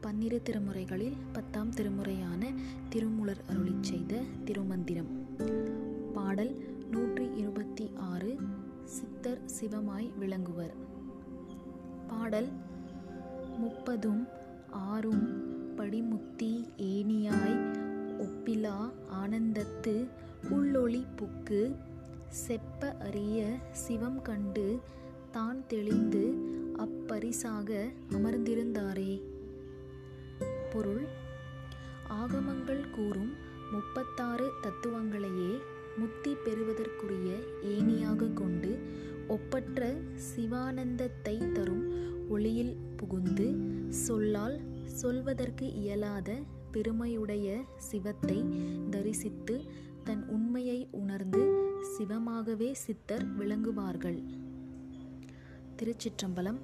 பன்னிரு திருமுறைகளில் பத்தாம் திருமுறையான திருமூலர் அருளிச் செய்த திருமந்திரம். பாடல் நூற்றி இருபத்தி ஆறு சித்தர் சிவமாய் விளங்குவர். பாடல் முப்பதும் ஆறும் படிமுத்தி ஏனியாய் ஒப்பிலா ஆனந்தத்து உள்ளொளி புக்கு செப்ப அறிய சிவம் கண்டு தான் தெளிந்து அப்பரிசாக அமர்ந்திருந்தாரே. பொருள். ஆகமங்கள் கூறும் முப்பத்தாறு தத்துவங்களையே முத்தி பெறுவதற்குரிய ஏணியாக கொண்டு ஒப்பற்ற சிவானந்தத்தை தரும் ஒளியில் புகுந்து சொல்லால் சொல்வதற்கு இயலாத பெருமையுடைய சிவத்தை தரிசித்து தன் உண்மையை உணர்ந்து சிவமாகவே சித்தர் விளங்குவார்கள். திருச்சிற்றம்பலம்